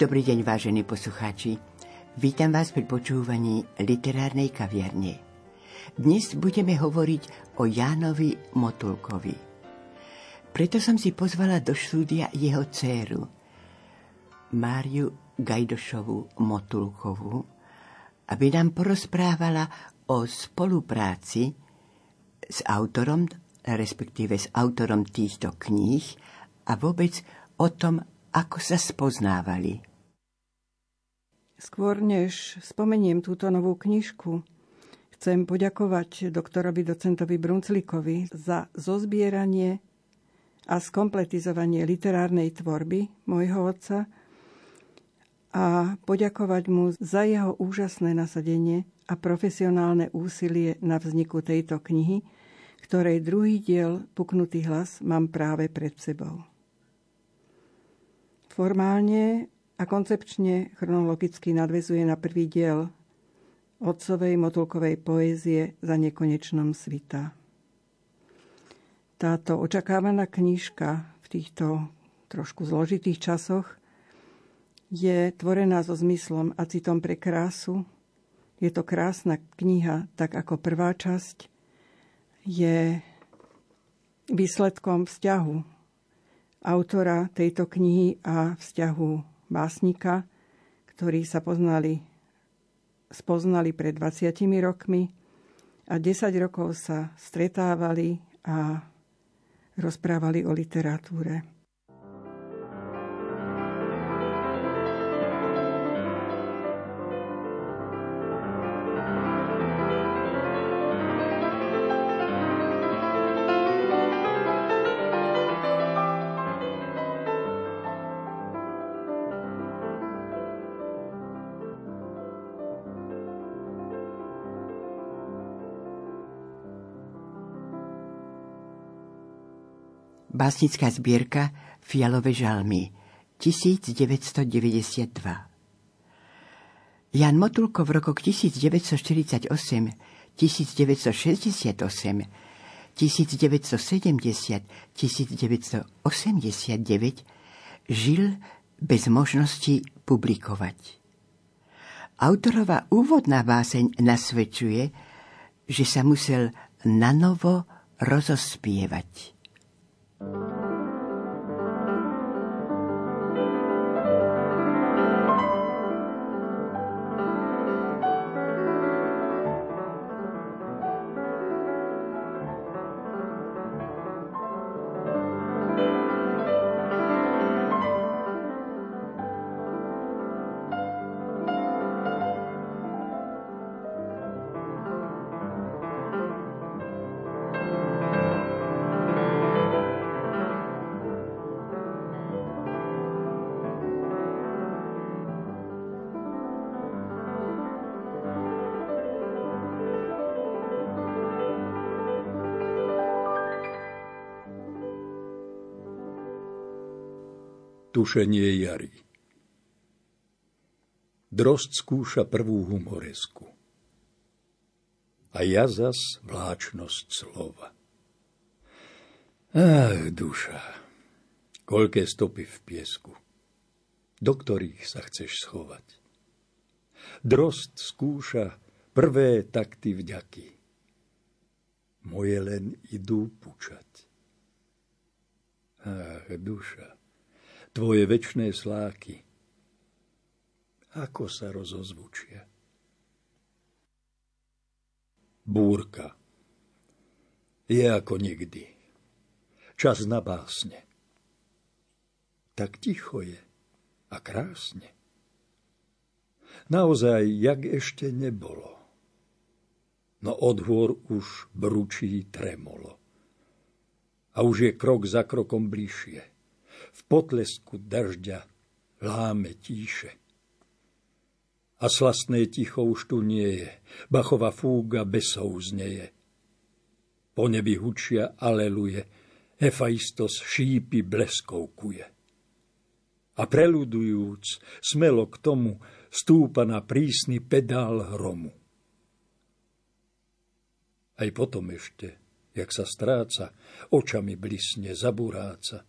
Dobrý deň, vážení poslucháči. Vítam vás pri počúvaní literárnej kaviarne. Dnes budeme hovoriť o Jánovi Motulkovi. Preto som si pozvala do štúdia jeho dceru, Máriu Gajdošovu Motulkovú, aby nám porozprávala o spolupráci s autorom, respektíve s autorom týchto kníh a vôbec o tom, ako sa spoznávali. Skôr než spomeniem túto novú knižku, chcem poďakovať doktorovi docentovi Brunclikovi za zozbieranie a skompletizovanie literárnej tvorby môjho otca a poďakovať mu za jeho úžasné nasadenie a profesionálne úsilie na vzniku tejto knihy, ktorej druhý diel Puknutý hlas mám práve pred sebou. Formálne a koncepčne chronologicky nadvezuje na prvý diel otcovej motulkovej poézie za nekonečnom svita. Táto očakávaná knižka v týchto trošku zložitých časoch je tvorená so zmyslom a citom pre krásu. Je to krásna kniha, tak ako prvá časť je výsledkom vzťahu autora tejto knihy a vzťahu básnika, ktorí sa poznali, spoznali pred 20 rokmi a 10 rokov sa stretávali a rozprávali o literatúre. Básnická zbierka Fialové žalmy 1992 Jan Motulko v rokoch 1948, 1968, 1970, 1989 žil bez možnosti publikovať. Autorová úvodná báseň nasvedčuje, že sa musel nanovo rozospievať. Thank you. Tušenie jary. Drost skúša prvú humoresku. A ja zas vláčnosť slova. Ach, duša, koľké stopy v piesku, do ktorých sa chceš schovať. Drost skúša prvé takty vďaky. Moje len idú pučať. Ach, duša, tvoje väčšné sláky. Ako sa rozozvučia? Búrka. Je ako nikdy. Čas na básne. Tak ticho je a krásne. Naozaj, jak ešte nebolo. No odhôr už bručí tremolo. A už je krok za krokom bližšie v potlesku dažďa láme tíše. A slastné ticho už tu nie je, bachová fúga besou znieje. Po nebi hučia aleluje, Hefaistos šípy bleskov. A preludujúc, smelo k tomu stúpa na prísny pedál hromu. Aj potom ešte, jak sa stráca, očami blisne zaburáca,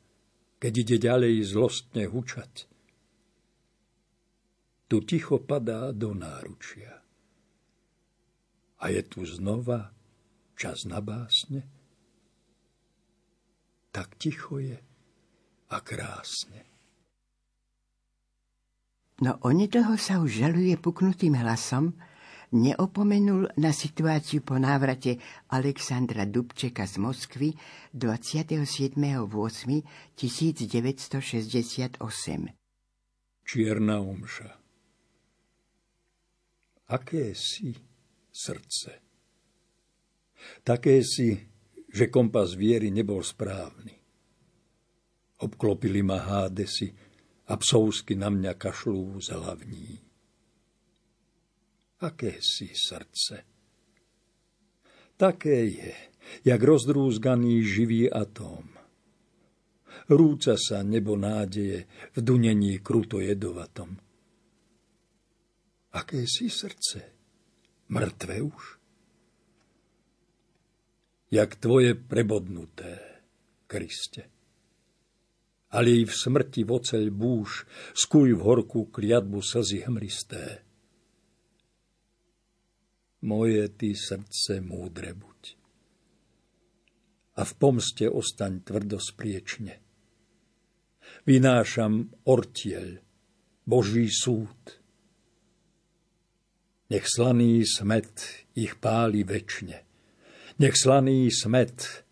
keď ide ďalej zlostne hučať. tu ticho padá do náručia. A je tu znova čas na básne? Tak ticho je a krásne. No onedlho sa už žaluje puknutým hlasom, neopomenul na situáciu po návrate Alexandra Dubčeka z Moskvy 27.8.1968. Čierna omša. Aké si srdce? Také si, že kompas viery nebol správny. Obklopili ma hádesy, a psovsky na mňa kašľú z hlavní. Aké si srdce? Také je, jak rozdrúzganý živý atóm. Rúca sa nebo nádeje v dunení kruto jedovatom. Aké si srdce? Mŕtve už? Jak tvoje prebodnuté, Kriste ale i v smrti voceľ búš, skuj v horkú kliatbu slzy hmlisté. Moje ty srdce múdre buď. A v pomste ostaň tvrdo spriečne. Vynášam ortieľ, Boží súd. Nech slaný smet ich páli večne. Nech slaný smet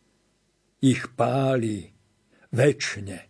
ich páli večne.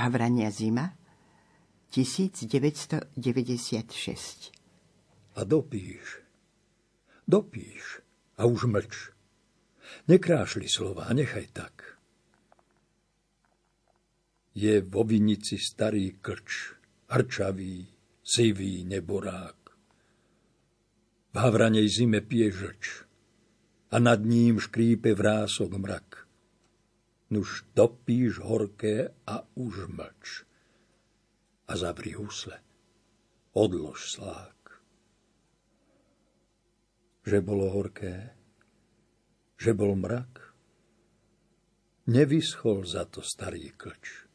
Havrania zima 1996 A dopíš, dopíš a už mlč. Nekrášli slova, nechaj tak. Je vo vinici starý klč, arčavý, sivý neborák. V havranej zime pije žlč a nad ním škrípe vrások mrak nuž topíš horké a už mlč. A zavri husle, odlož slák. Že bolo horké, že bol mrak, nevyschol za to starý klč.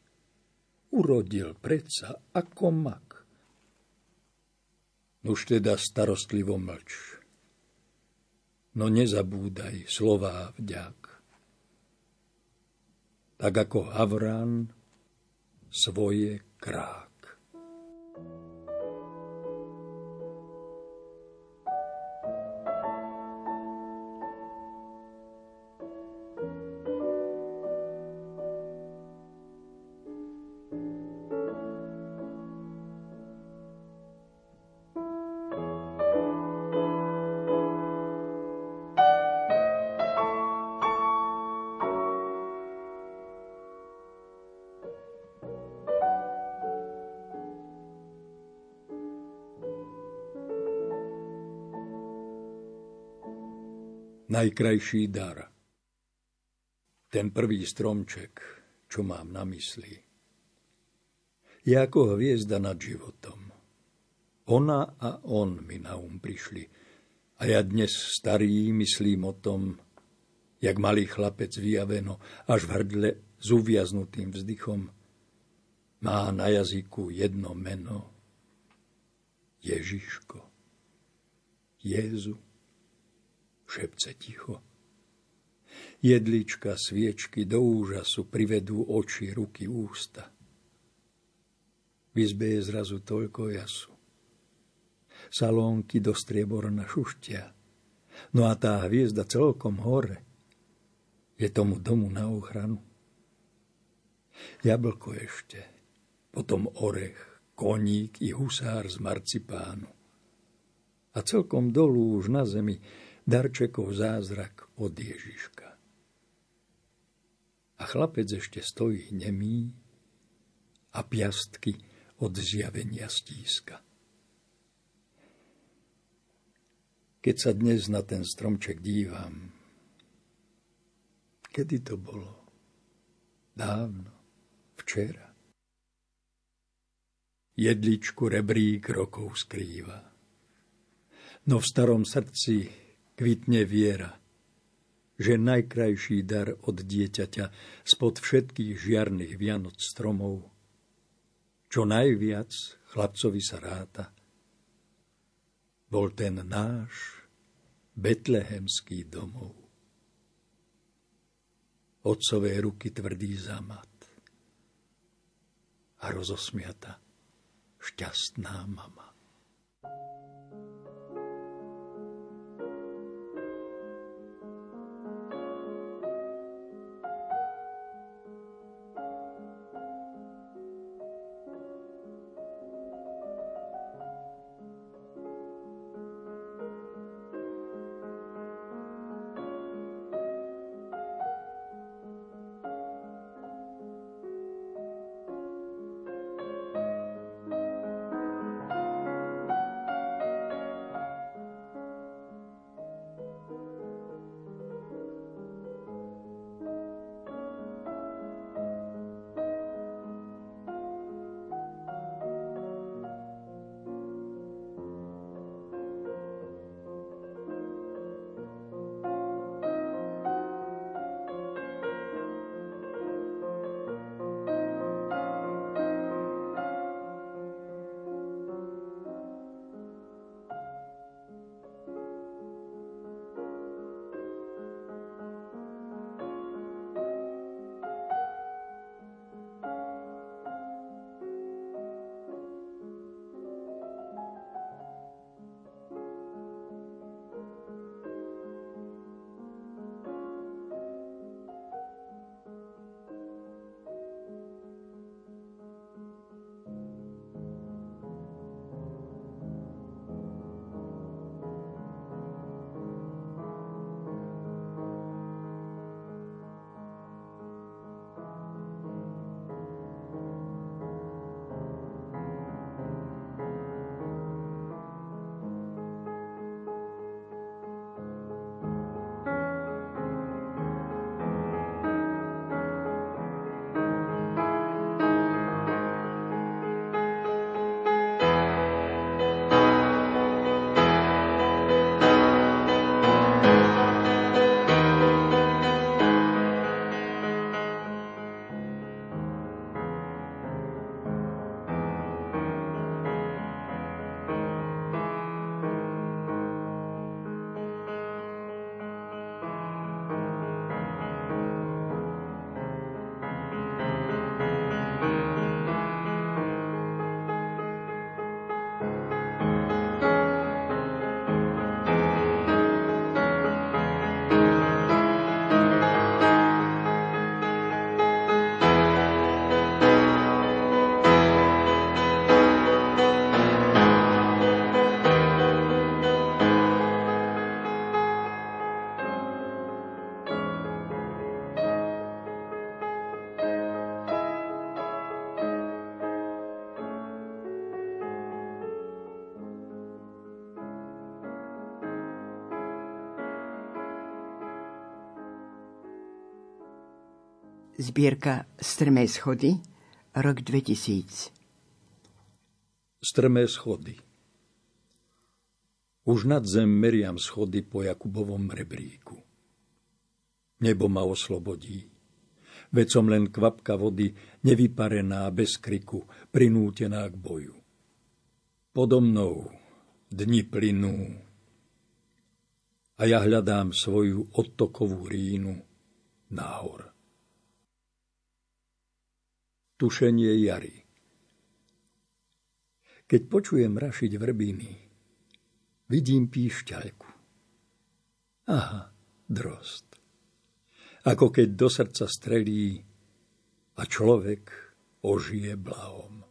Urodil predsa ako mak. Nuž teda starostlivo mlč. No nezabúdaj slová vďak tak ako Havran svoje krák. Najkrajší dar. ten prvý stromček, čo mám na mysli, je ako hviezda nad životom. Ona a on mi na um prišli. A ja dnes starý myslím o tom, jak malý chlapec vyjaveno, až v hrdle s uviaznutým vzdychom, má na jazyku jedno meno. Ježiško. Jezu. Šepce ticho. Jedlička, sviečky do úžasu privedú oči, ruky, ústa. V izbe je zrazu toľko jasu. Salónky do strieborna šuštia. No a tá hviezda celkom hore. Je tomu domu na ochranu. Jablko ešte, potom orech, koník i husár z marcipánu. A celkom dolu už na zemi darčekov zázrak od Ježiška. A chlapec ešte stojí nemý a piastky od zjavenia stíska. Keď sa dnes na ten stromček dívam, kedy to bolo? Dávno, včera. Jedličku rebrík rokov skrýva. No v starom srdci kvitne viera – že najkrajší dar od dieťaťa spod všetkých žiarných Vianoc stromov, čo najviac chlapcovi sa ráta, bol ten náš betlehemský domov. Otcové ruky tvrdý zamat a rozosmiata šťastná mama. Zbierka Strmé schody, rok 2000. Strmé schody. Už nad zem meriam schody po Jakubovom rebríku. Nebo ma oslobodí. Veď som len kvapka vody, nevyparená bez kriku, prinútená k boju. Podo mnou dni plynú a ja hľadám svoju odtokovú rínu nahor tušenie jary. Keď počujem rašiť vrbiny, vidím píšťalku. Aha, drost. Ako keď do srdca strelí a človek ožije blahom.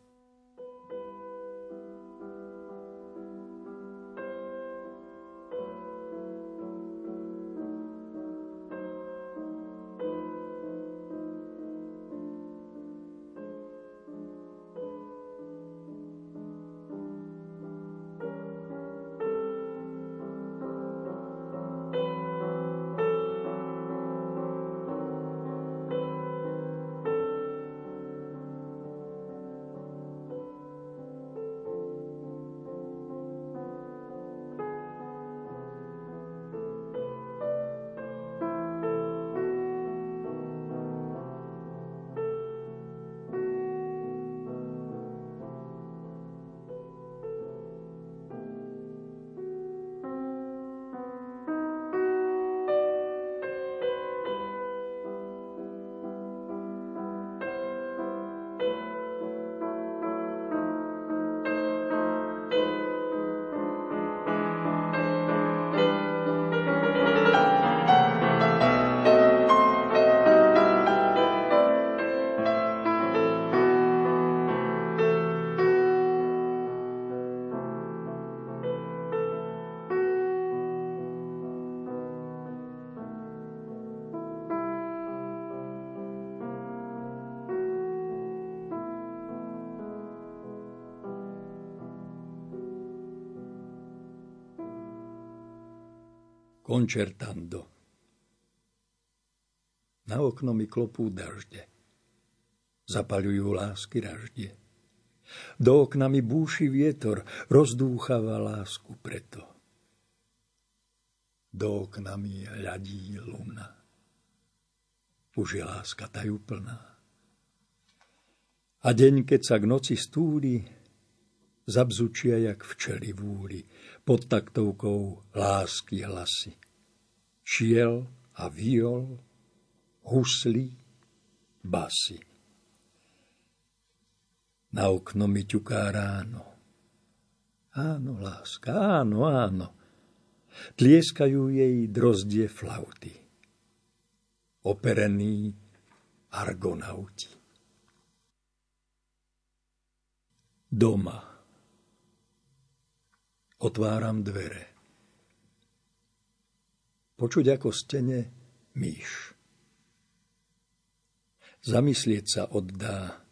Concertando. Na okno mi klopú dažde. Zapaľujú lásky ražde. Do okna mi búši vietor, rozdúchava lásku preto. Do okna mi hľadí luna. Už je láska tajúplná. A deň, keď sa k noci stúli, zabzučia jak včeli vúli, pod taktovkou lásky hlasy. Šiel a viol, husly, basy. Na okno mi ťuká ráno. Áno, láska, áno, áno. Tlieskajú jej drozdie flauty. Operení argonauti. Doma Otváram dvere. Počuť ako stene myš. Zamyslieť sa oddá.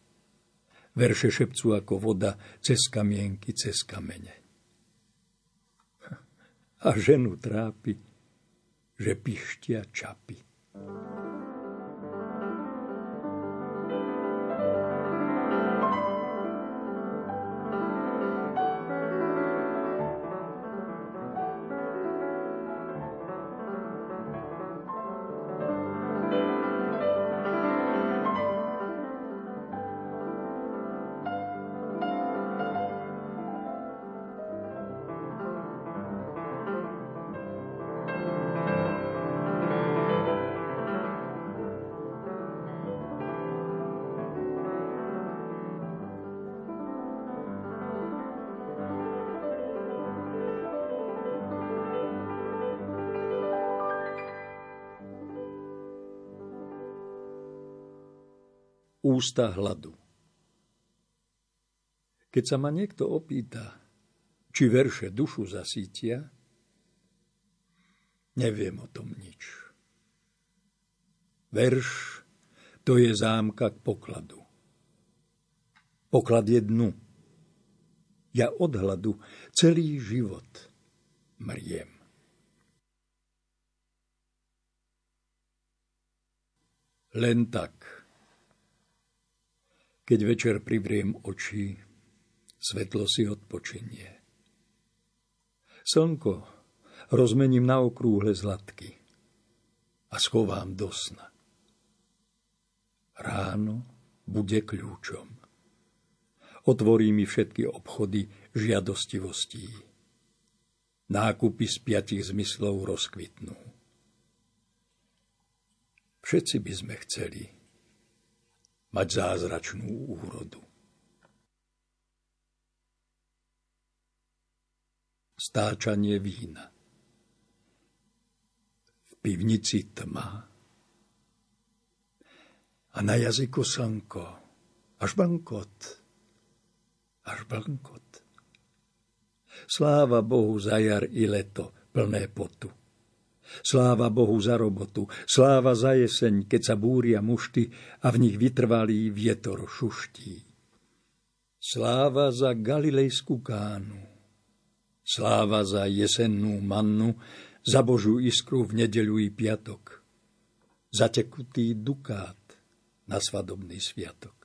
Verše šepcú ako voda cez kamienky, cez kamene. A ženu trápi, že pištia čapy. Ústa hladu. Keď sa ma niekto opýta, či verše dušu zasítia, neviem o tom nič. Verš to je zámka k pokladu. Poklad je dnu. Ja od hladu celý život mriem. Len tak Keď večer privriem oči, svetlo si odpočinie. Slnko rozmením na okrúhle zlatky a schovám do sna. Ráno bude kľúčom. Otvorí mi všetky obchody žiadostivostí. Nákupy z piatich zmyslov rozkvitnú. Všetci by sme chceli mať zázračnú úrodu. Stáčanie vína. V pivnici tma. A na jazyku slnko. Až bankot. Až bankot. Sláva Bohu za jar i leto, plné potu Sláva Bohu za robotu, sláva za jeseň, keď sa búria mušty a v nich vytrvalý vietor šuští. Sláva za galilejskú kánu, sláva za jesennú mannu, za Božú iskru v nedeľu i piatok, za tekutý dukát na svadobný sviatok.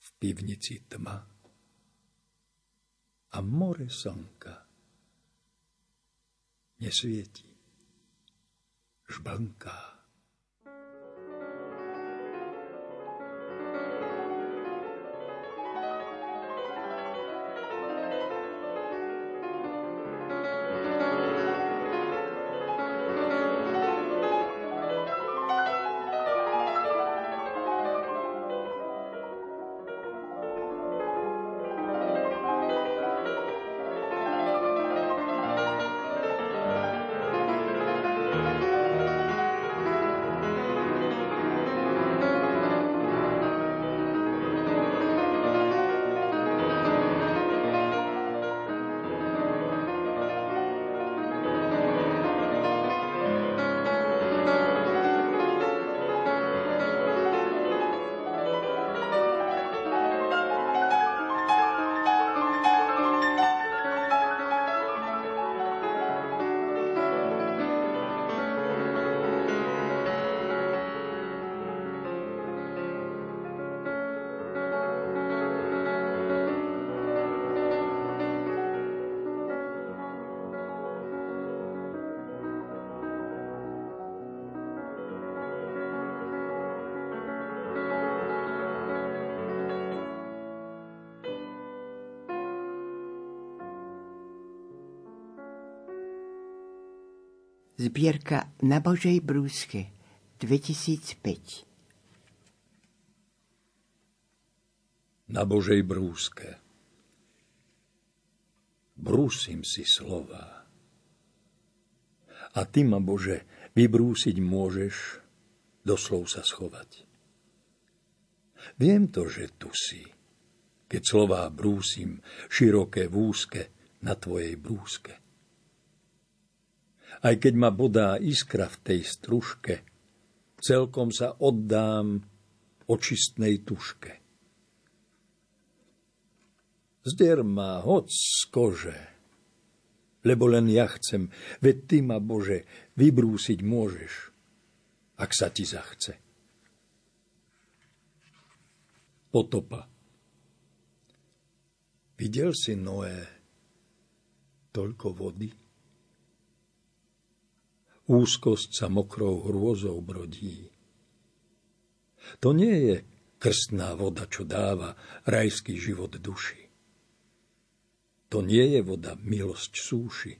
V pivnici tma a more slnka nesvieti. Žblnká. Zbierka na Božej brúske 2005 Na Božej brúske Brúsim si slova. A ty ma, Bože, vybrúsiť môžeš, doslov sa schovať. Viem to, že tu si, keď slová brúsim široké v úzke na tvojej brúske aj keď ma bodá iskra v tej stružke, celkom sa oddám očistnej tuške. Zder ma hoc z kože, lebo len ja chcem, veď ty ma, Bože, vybrúsiť môžeš, ak sa ti zachce. Potopa Videl si, Noé, toľko vody? Úzkosť sa mokrou hrôzou brodí. To nie je krstná voda, čo dáva rajský život duši. To nie je voda milosť súši.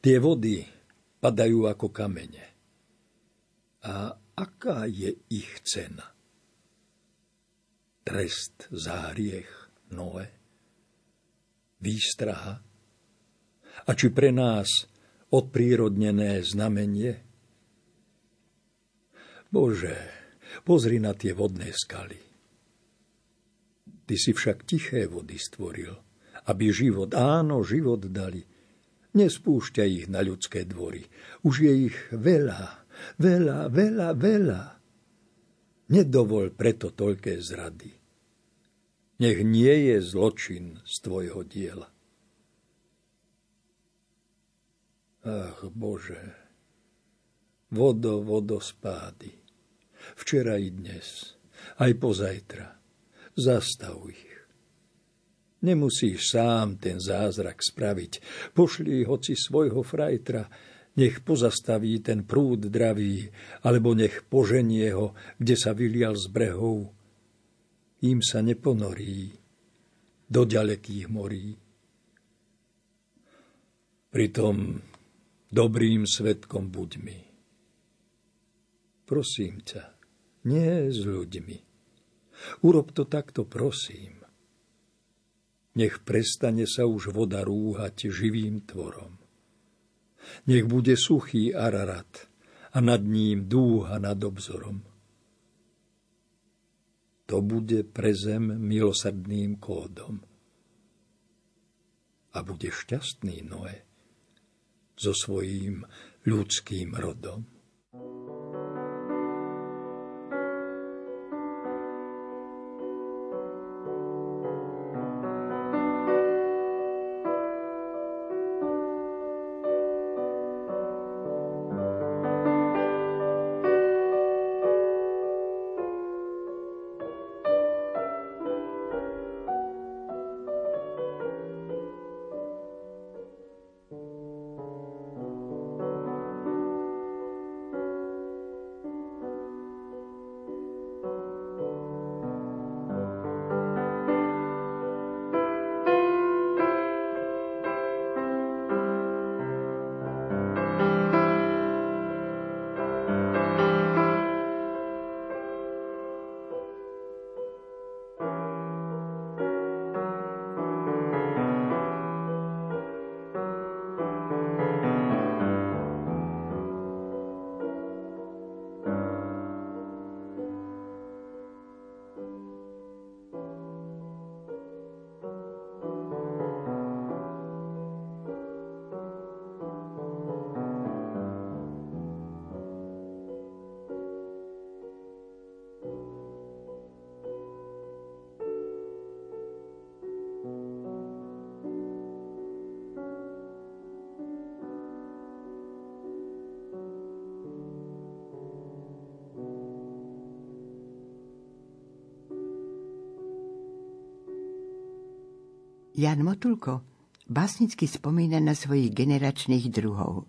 Tie vody padajú ako kamene. A aká je ich cena? Trest za hriech Noe? Výstraha? A či pre nás odprírodnené znamenie? Bože, pozri na tie vodné skaly. Ty si však tiché vody stvoril, aby život, áno, život dali. Nespúšťaj ich na ľudské dvory. Už je ich veľa, veľa, veľa, veľa. Nedovol preto toľké zrady. Nech nie je zločin z tvojho diela. Ach, Bože, vodo, vodospády, Včera i dnes, aj pozajtra. Zastav ich. Nemusíš sám ten zázrak spraviť. Pošli hoci svojho frajtra, nech pozastaví ten prúd dravý, alebo nech poženie ho, kde sa vylial z brehov. Im sa neponorí do ďalekých morí. Pritom dobrým svetkom buď mi. Prosím ťa, nie s ľuďmi. Urob to takto, prosím. Nech prestane sa už voda rúhať živým tvorom. Nech bude suchý Ararat a nad ním dúha nad obzorom. To bude pre zem milosrdným kódom. A bude šťastný Noé so svojím ľudským rodom. Jan Motulko básnicky spomína na svojich generačných druhov.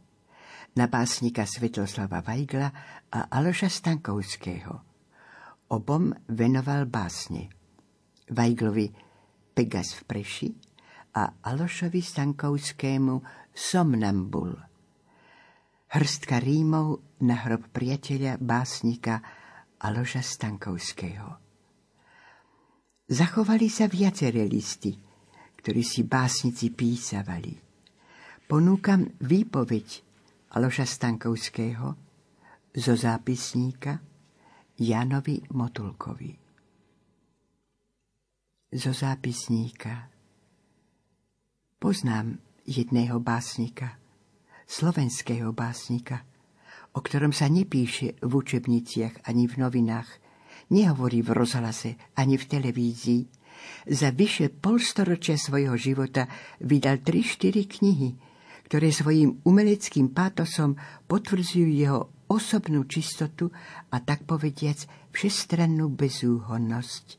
Na básnika Svetoslava Vajgla a Aloša Stankovského. Obom venoval básne. Vajglovi Pegas v Preši a Alošovi Stankovskému Somnambul. Hrstka rímov na hrob priateľa básnika Aloša Stankovského. Zachovali sa viaceré listy – ktorý si básnici písavali. Ponúkam výpoveď Aloša Stankovského zo zápisníka Janovi Motulkovi. Zo zápisníka Poznám jedného básnika, slovenského básnika, o ktorom sa nepíše v učebniciach ani v novinách, nehovorí v rozhlase ani v televízii, za vyše polstoročia svojho života vydal 3-4 knihy, ktoré svojim umeleckým pátosom potvrdzujú jeho osobnú čistotu a tak povediac všestrannú bezúhonnosť.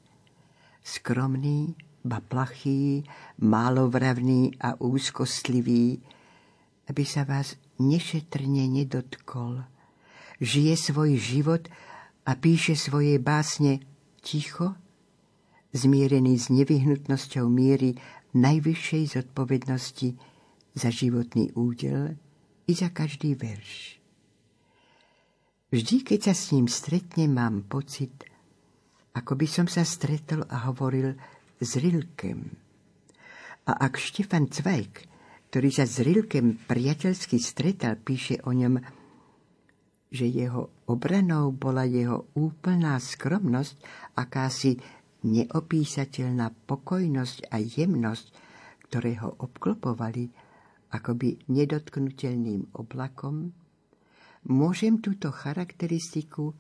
Skromný, ba plachý, málovravný a úzkostlivý, aby sa vás nešetrne nedotkol. Žije svoj život a píše svoje básne ticho zmierený s nevyhnutnosťou miery najvyššej zodpovednosti za životný údel i za každý verš. Vždy, keď sa s ním stretnem, mám pocit, ako by som sa stretol a hovoril s Rilkem. A ak Štefan Cvajk, ktorý sa s Rilkem priateľsky stretal, píše o ňom, že jeho obranou bola jeho úplná skromnosť, akási neopísateľná pokojnosť a jemnosť, ktoré ho obklopovali akoby nedotknutelným oblakom, môžem túto charakteristiku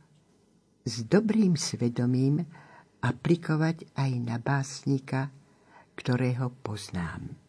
s dobrým svedomím aplikovať aj na básnika, ktorého poznám.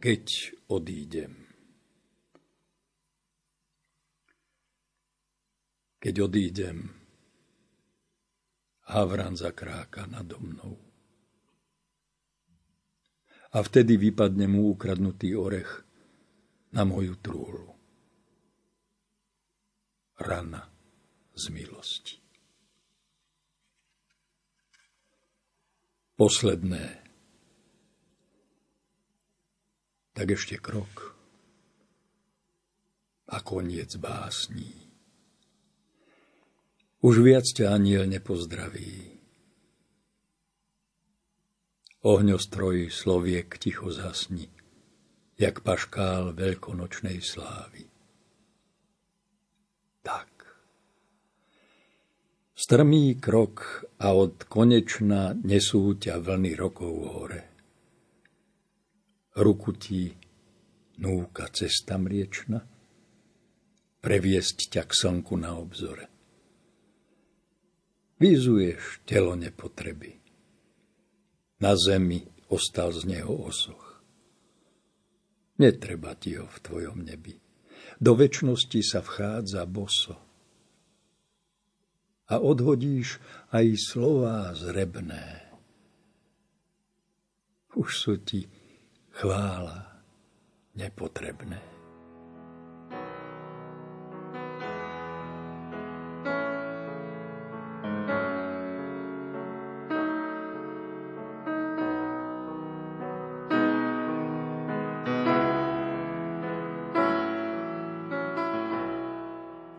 Keď odídem. Keď odídem, Havran zakráka nado mnou. A vtedy vypadne mu ukradnutý orech na moju trúlu. Rana z milosti. Posledné tak ešte krok a koniec básní. Už viac ťa aniel nepozdraví. Ohňostroj sloviek ticho zasni, jak paškál veľkonočnej slávy. Tak. Strmý krok a od konečna nesú ťa vlny rokov hore ruku ti núka cesta mriečna, previesť ťa k slnku na obzore. Vyzuješ telo nepotreby. Na zemi ostal z neho osoch. Netreba ti ho v tvojom nebi. Do väčšnosti sa vchádza boso. A odhodíš aj slová zrebné. Už sú ti chvála nepotrebné.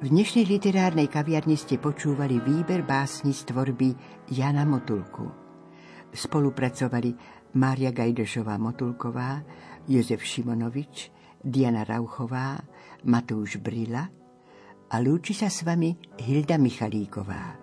V dnešnej literárnej kaviarni ste počúvali výber básni z tvorby Jana Motulku. Spolupracovali Mária Gajdešová Motulková, Jozef Šimonovič, Diana Rauchová, Matúš Brila a lúči sa s vami Hilda Michalíková.